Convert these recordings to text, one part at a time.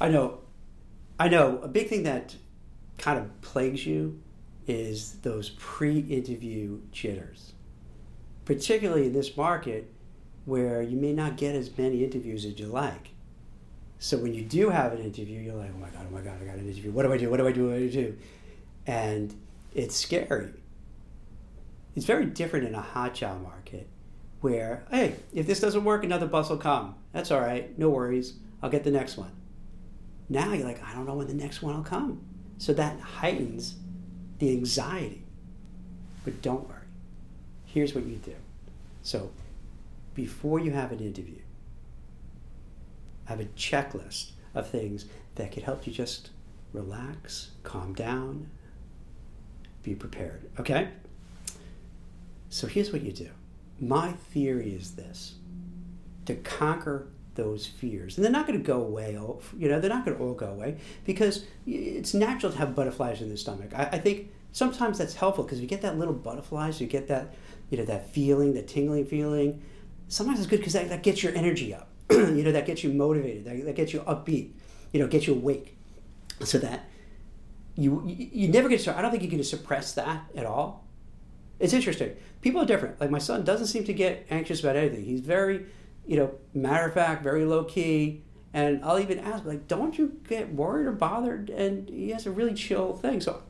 I know, I know. A big thing that kind of plagues you is those pre-interview jitters, particularly in this market where you may not get as many interviews as you like. So when you do have an interview, you're like, oh my god, oh my god, I got an interview. What do I do? What do I do? What do I do? And it's scary. It's very different in a hot job market where, hey, if this doesn't work, another bus will come. That's all right. No worries. I'll get the next one. Now you're like, I don't know when the next one will come. So that heightens the anxiety. But don't worry. Here's what you do. So before you have an interview, have a checklist of things that could help you just relax, calm down, be prepared. Okay? So here's what you do. My theory is this to conquer those fears. And they're not going to go away, oh, you know, they're not going to all go away because it's natural to have butterflies in the stomach. I, I think sometimes that's helpful because you get that little butterflies, you get that, you know, that feeling, the tingling feeling. Sometimes it's good because that, that gets your energy up. you know, that gets you motivated, that, that gets you upbeat, you know, gets you awake. So that you, you, you never get, to, I don't think you can suppress that at all. It's interesting. People are different. Like my son doesn't seem to get anxious about anything. He's very, you know, matter of fact, very low key. And I'll even ask, like, don't you get worried or bothered? And he has a really chill thing. So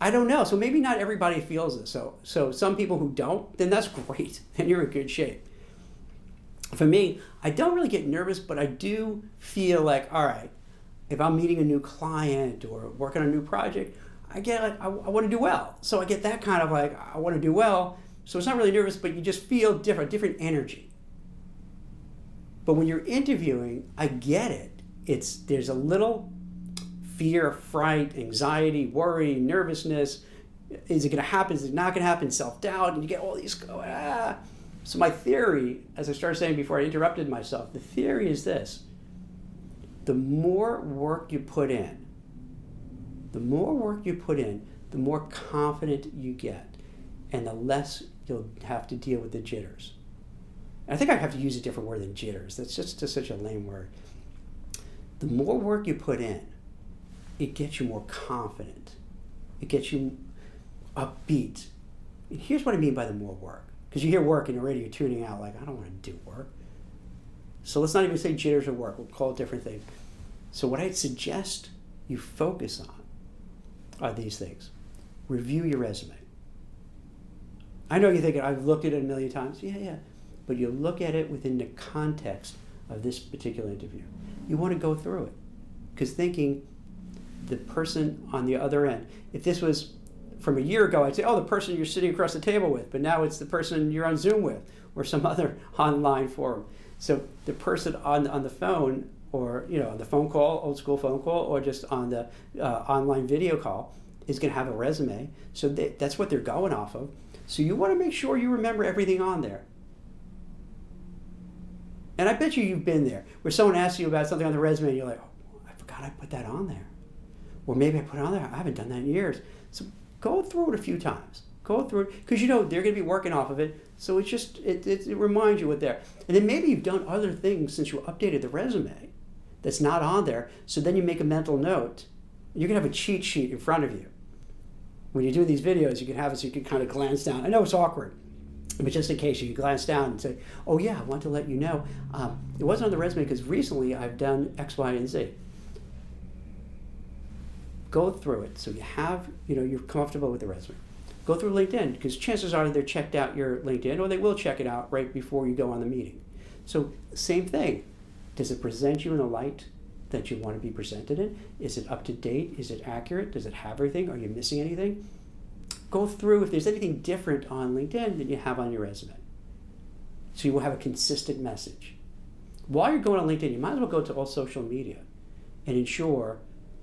I don't know. So maybe not everybody feels this. So so some people who don't, then that's great. Then you're in good shape. For me, I don't really get nervous, but I do feel like, all right, if I'm meeting a new client or working on a new project, I get like I, I want to do well. So I get that kind of like I want to do well. So it's not really nervous, but you just feel different, different energy. But when you're interviewing, I get it. It's there's a little fear, fright, anxiety, worry, nervousness. Is it going to happen? Is it not going to happen? Self doubt, and you get all these. Ah. So my theory, as I started saying before I interrupted myself, the theory is this: the more work you put in, the more work you put in, the more confident you get, and the less you'll have to deal with the jitters. I think I have to use a different word than jitters. That's just a, such a lame word. The more work you put in, it gets you more confident. It gets you upbeat. And here's what I mean by the more work. Because you hear work and already you're tuning out, like, I don't want to do work. So let's not even say jitters or work. We'll call it different things. So, what I'd suggest you focus on are these things review your resume. I know you're thinking, I've looked at it a million times. Yeah, yeah but you look at it within the context of this particular interview. You want to go through it because thinking the person on the other end, if this was from a year ago, I'd say, oh, the person you're sitting across the table with, but now it's the person you're on Zoom with or some other online forum. So the person on, on the phone or, you know, on the phone call, old school phone call, or just on the uh, online video call is going to have a resume. So they, that's what they're going off of. So you want to make sure you remember everything on there. And I bet you you've been there where someone asks you about something on the resume and you're like, oh, I forgot I put that on there. Or maybe I put it on there. I haven't done that in years. So go through it a few times. Go through it because you know they're going to be working off of it. So it's just, it, it, it reminds you what there. And then maybe you've done other things since you updated the resume that's not on there. So then you make a mental note. You can have a cheat sheet in front of you. When you do these videos, you can have it so you can kind of glance down. I know it's awkward but just in case you glance down and say, oh yeah, I want to let you know, um, it wasn't on the resume because recently I've done X, Y, and Z. Go through it so you have, you know, you're comfortable with the resume. Go through LinkedIn because chances are they're checked out your LinkedIn or they will check it out right before you go on the meeting. So same thing. Does it present you in a light that you want to be presented in? Is it up to date? Is it accurate? Does it have everything? Are you missing anything? Go through if there's anything different on LinkedIn than you have on your resume. So you will have a consistent message. While you're going on LinkedIn, you might as well go to all social media and ensure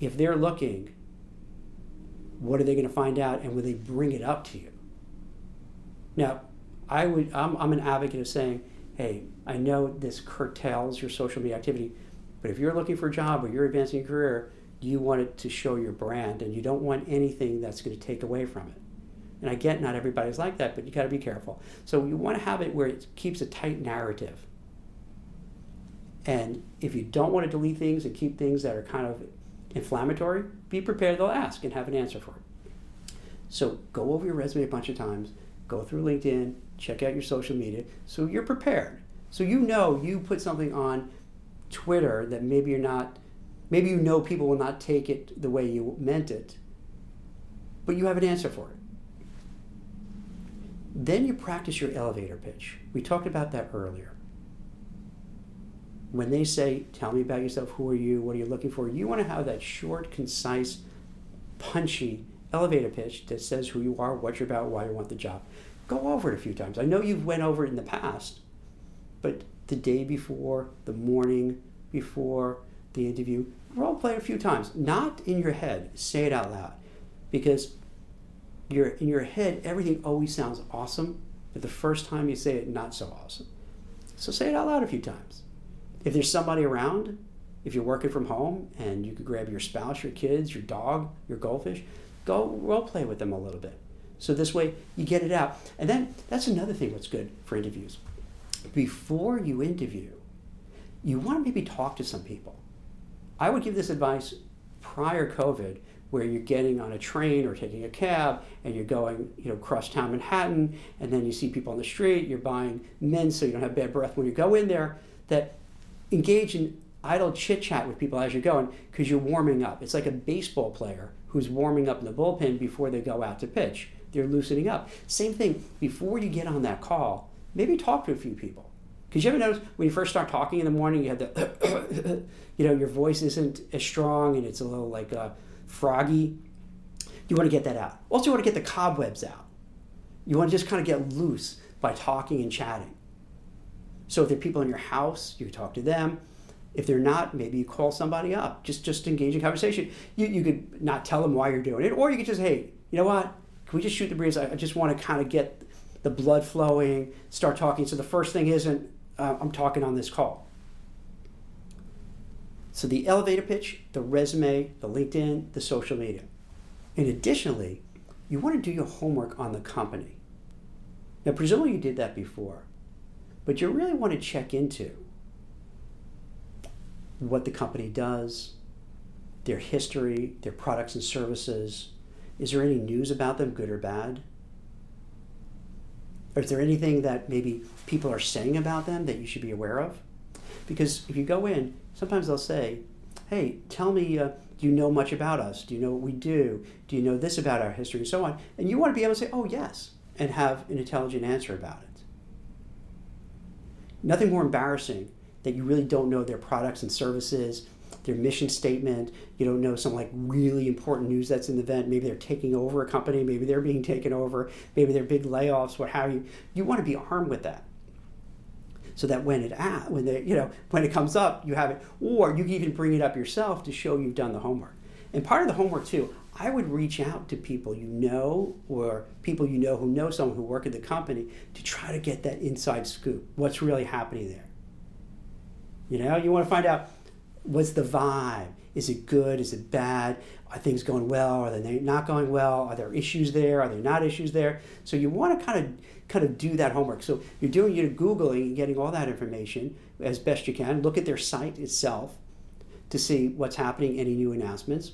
if they're looking, what are they going to find out and will they bring it up to you? Now, I would I'm, I'm an advocate of saying, hey, I know this curtails your social media activity, but if you're looking for a job or you're advancing your career, you want it to show your brand and you don't want anything that's going to take away from it. And I get not everybody's like that, but you got to be careful. So you want to have it where it keeps a tight narrative. And if you don't want to delete things and keep things that are kind of inflammatory, be prepared. They'll ask and have an answer for it. So go over your resume a bunch of times, go through LinkedIn, check out your social media, so you're prepared. So you know you put something on Twitter that maybe you're not, maybe you know people will not take it the way you meant it, but you have an answer for it. Then you practice your elevator pitch. We talked about that earlier. When they say, Tell me about yourself, who are you, what are you looking for, you want to have that short, concise, punchy elevator pitch that says who you are, what you're about, why you want the job. Go over it a few times. I know you've went over it in the past, but the day before, the morning before the interview, role play a few times. Not in your head. Say it out loud. Because you're, in your head, everything always sounds awesome, but the first time you say it, not so awesome. So say it out loud a few times. If there's somebody around, if you're working from home and you could grab your spouse, your kids, your dog, your goldfish, go role play with them a little bit. So this way you get it out. And then that's another thing that's good for interviews. Before you interview, you want to maybe talk to some people. I would give this advice prior COVID where you're getting on a train or taking a cab and you're going, you know, across town Manhattan, and then you see people on the street, you're buying men so you don't have bad breath when you go in there, that engage in idle chit chat with people as you're going because you're warming up. It's like a baseball player who's warming up in the bullpen before they go out to pitch. They're loosening up. Same thing, before you get on that call, maybe talk to a few people. Because you ever notice when you first start talking in the morning, you have the, you know, your voice isn't as strong and it's a little like, froggy. You want to get that out. Also, you want to get the cobwebs out. You want to just kind of get loose by talking and chatting. So if there are people in your house, you talk to them. If they're not, maybe you call somebody up. Just just engage in conversation. You, you could not tell them why you're doing it, or you could just, hey, you know what? Can we just shoot the breeze? I, I just want to kind of get the blood flowing, start talking. So the first thing isn't, uh, I'm talking on this call. So the elevator pitch, the resume, the LinkedIn, the social media. And additionally, you want to do your homework on the company. Now, presumably you did that before, but you really want to check into what the company does, their history, their products and services. Is there any news about them, good or bad? Or is there anything that maybe people are saying about them that you should be aware of? Because if you go in, sometimes they'll say, hey, tell me, uh, do you know much about us? Do you know what we do? Do you know this about our history and so on? And you want to be able to say, oh, yes, and have an intelligent answer about it. Nothing more embarrassing that you really don't know their products and services, their mission statement. You don't know some like really important news that's in the event. Maybe they're taking over a company. Maybe they're being taken over. Maybe they're big layoffs. What have you? You want to be armed with that so that when it when they, you know when it comes up, you have it, or you can even bring it up yourself to show you've done the homework. And part of the homework too, I would reach out to people you know or people you know who know someone who work at the company to try to get that inside scoop. What's really happening there? You know, you want to find out what's the vibe. Is it good? Is it bad? Are things going well? Are they not going well? Are there issues there? Are there not issues there? So you want to kind of kind of do that homework. So you're doing you're googling and getting all that information as best you can. Look at their site itself to see what's happening, any new announcements.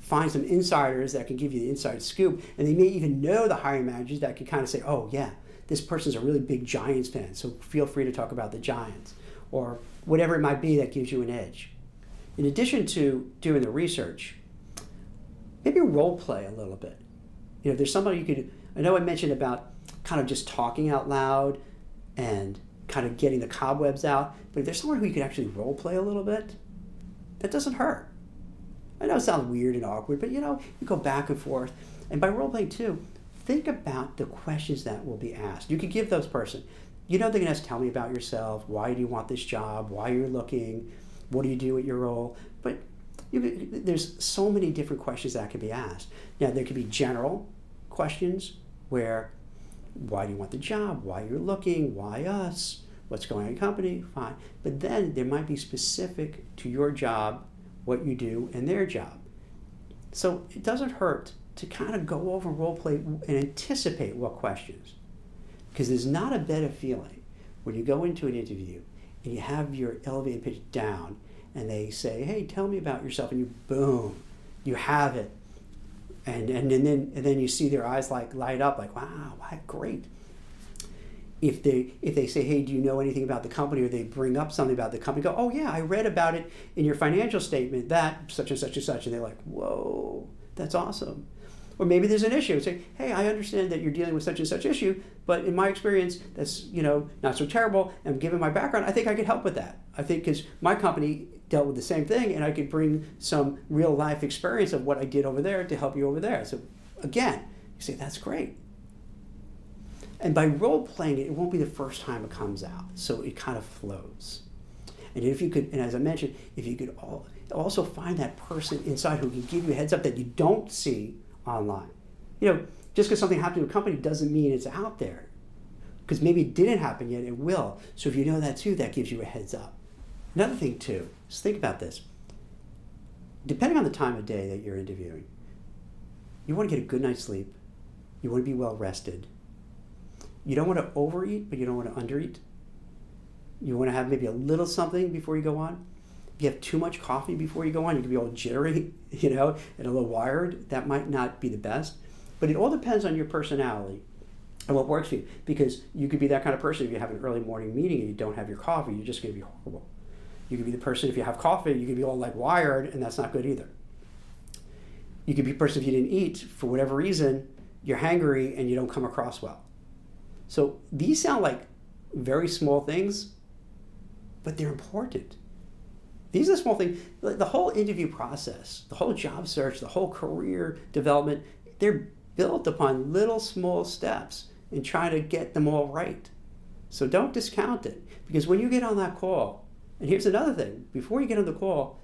Find some insiders that can give you the inside scoop, and they may even know the hiring managers that can kind of say, "Oh yeah, this person's a really big Giants fan, so feel free to talk about the Giants," or whatever it might be that gives you an edge. In addition to doing the research, maybe role play a little bit. You know, if there's somebody you could, I know I mentioned about kind of just talking out loud and kind of getting the cobwebs out. But if there's someone who you could actually role play a little bit, that doesn't hurt. I know it sounds weird and awkward, but you know, you go back and forth. And by role playing too, think about the questions that will be asked. You could give those person, you know, they're going to ask, tell me about yourself. Why do you want this job? Why you're looking? What do you do at your role? But there's so many different questions that can be asked. Now, there could be general questions where why do you want the job? Why you're looking? Why us? What's going on in the company? Fine. But then there might be specific to your job, what you do, and their job. So it doesn't hurt to kind of go over role play and anticipate what questions. Because there's not a better feeling when you go into an interview and you have your elevator pitch down, and they say, "Hey, tell me about yourself," and you boom, you have it, and and, and then and then you see their eyes like light up, like, "Wow, wow great." if they if they say, "Hey, do you know anything about the company?" or they bring up something about the company, go, "Oh yeah, I read about it in your financial statement that such and such and such," and they're like, "Whoa, that's awesome." Or maybe there's an issue. Say, "Hey, I understand that you're dealing with such and such issue, but in my experience, that's you know not so terrible. And given my background, I think I could help with that. I think because my company dealt with the same thing, and I could bring some real life experience of what I did over there to help you over there." So again, you say that's great and by role playing it, it won't be the first time it comes out. So it kind of flows. And if you could, and as I mentioned, if you could all, also find that person inside who can give you a heads up that you don't see online. You know, just because something happened to a company doesn't mean it's out there. Because maybe it didn't happen yet, it will. So if you know that too, that gives you a heads up. Another thing too, just think about this. Depending on the time of day that you're interviewing, you want to get a good night's sleep, you want to be well rested, you don't want to overeat, but you don't want to undereat. You want to have maybe a little something before you go on. If you have too much coffee before you go on, you can be all jittery, you know, and a little wired. That might not be the best. But it all depends on your personality and what works for you. Because you could be that kind of person if you have an early morning meeting and you don't have your coffee, you're just going to be horrible. You could be the person if you have coffee, you could be all like wired, and that's not good either. You could be a person if you didn't eat for whatever reason, you're hangry and you don't come across well. So these sound like very small things, but they're important. These are small things. The whole interview process, the whole job search, the whole career development, they're built upon little small steps and try to get them all right. So don't discount it because when you get on that call, and here's another thing before you get on the call,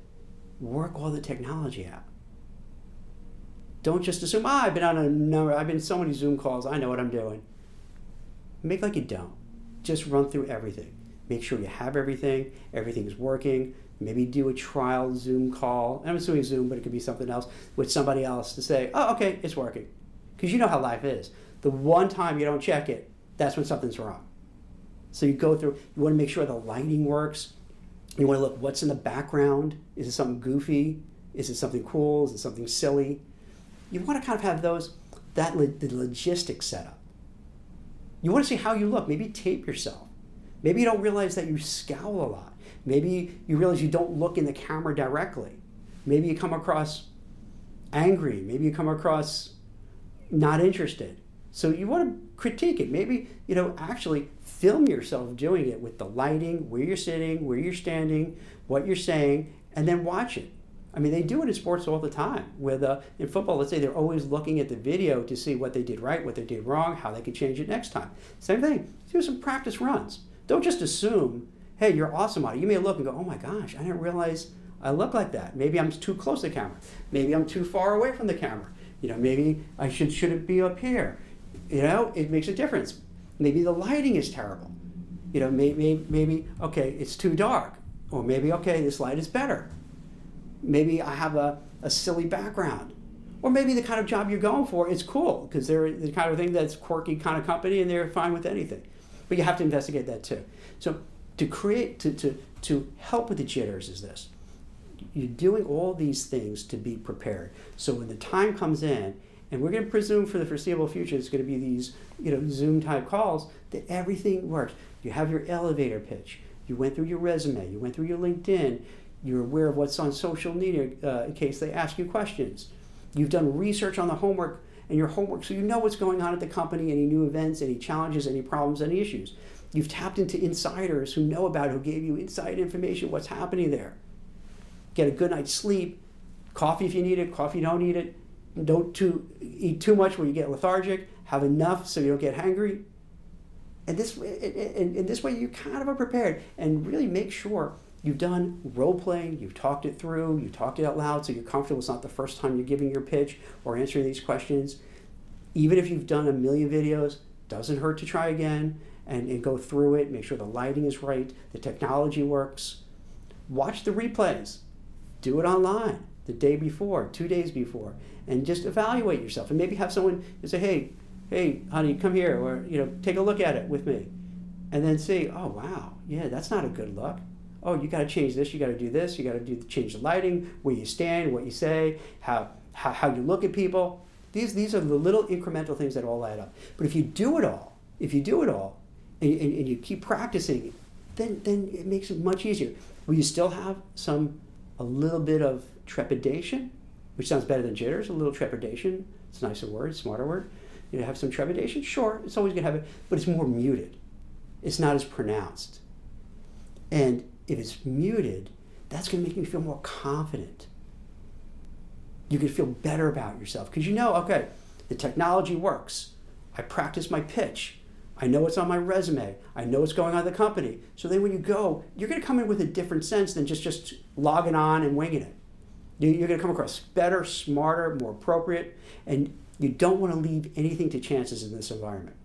work all the technology out. Don't just assume, ah, I've been on a number, I've been so many Zoom calls, I know what I'm doing. Make like you don't. Just run through everything. Make sure you have everything, everything is working. Maybe do a trial Zoom call. I'm assuming Zoom, but it could be something else with somebody else to say, oh, okay, it's working. Because you know how life is. The one time you don't check it, that's when something's wrong. So you go through, you want to make sure the lighting works. You want to look what's in the background. Is it something goofy? Is it something cool? Is it something silly? You want to kind of have those, that the logistics set up. You want to see how you look. Maybe tape yourself. Maybe you don't realize that you scowl a lot. Maybe you realize you don't look in the camera directly. Maybe you come across angry. Maybe you come across not interested. So you want to critique it. Maybe, you know, actually film yourself doing it with the lighting, where you're sitting, where you're standing, what you're saying, and then watch it. I mean, they do it in sports all the time. With uh, in football, let's say they're always looking at the video to see what they did right, what they did wrong, how they could change it next time. Same thing. Do some practice runs. Don't just assume, hey, you're awesome at it. You may look and go, oh my gosh, I didn't realize I look like that. Maybe I'm too close to the camera. Maybe I'm too far away from the camera. You know, maybe I should should it be up here. You know, it makes a difference. Maybe the lighting is terrible. You know, maybe maybe okay, it's too dark, or maybe okay, this light is better maybe I have a, a silly background. Or maybe the kind of job you're going for is cool because they're the kind of thing that's quirky kind of company and they're fine with anything. But you have to investigate that too. So to create, to, to, to help with the jitters is this. You're doing all these things to be prepared. So when the time comes in, and we're going to presume for the foreseeable future it's going to be these you know zoom type calls that everything works you have your elevator pitch you went through your resume you went through your linkedin you're aware of what's on social media uh, in case they ask you questions. You've done research on the homework and your homework, so you know what's going on at the company, any new events, any challenges, any problems, any issues. You've tapped into insiders who know about, it, who gave you inside information, what's happening there. Get a good night's sleep. Coffee if you need it. Coffee you don't need it. Don't too, eat too much where you get lethargic. Have enough so you don't get hungry. And this, in, in this way, you kind of are prepared. And really make sure You've done role playing, you've talked it through, you talked it out loud so you're comfortable. It's not the first time you're giving your pitch or answering these questions. Even if you've done a million videos, doesn't hurt to try again and, and go through it, make sure the lighting is right, the technology works. Watch the replays, do it online the day before, two days before, and just evaluate yourself. And maybe have someone say, hey, hey, honey, come here, or you know, take a look at it with me and then see, oh wow, yeah, that's not a good look. Oh, you got to change this. You got to do this. You got to do change the lighting, where you stand, what you say, how, how how you look at people. These these are the little incremental things that all add up. But if you do it all, if you do it all, and, and, and you keep practicing, then then it makes it much easier. Will you still have some a little bit of trepidation, which sounds better than jitters? A little trepidation. It's a nicer word, smarter word. You have some trepidation. Sure, it's always gonna have it, but it's more muted it's not as pronounced. And if it's muted, that's going to make you feel more confident. You can feel better about yourself because you know, okay, the technology works. I practice my pitch. I know what's on my resume. I know what's going on in the company. So then when you go, you're going to come in with a different sense than just, just logging on and winging it. You're going to come across better, smarter, more appropriate, and you don't want to leave anything to chances in this environment.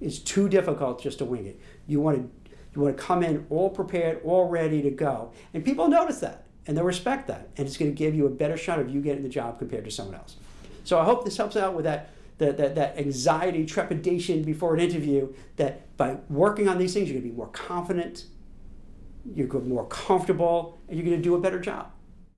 It's too difficult just to wing it. You want to you want to come in all prepared, all ready to go, and people notice that and they respect that, and it's going to give you a better shot of you getting the job compared to someone else. So I hope this helps out with that. That, that, that anxiety, trepidation before an interview, that by working on these things, you're going to be more confident, you're gonna be more comfortable, and you're going to do a better job.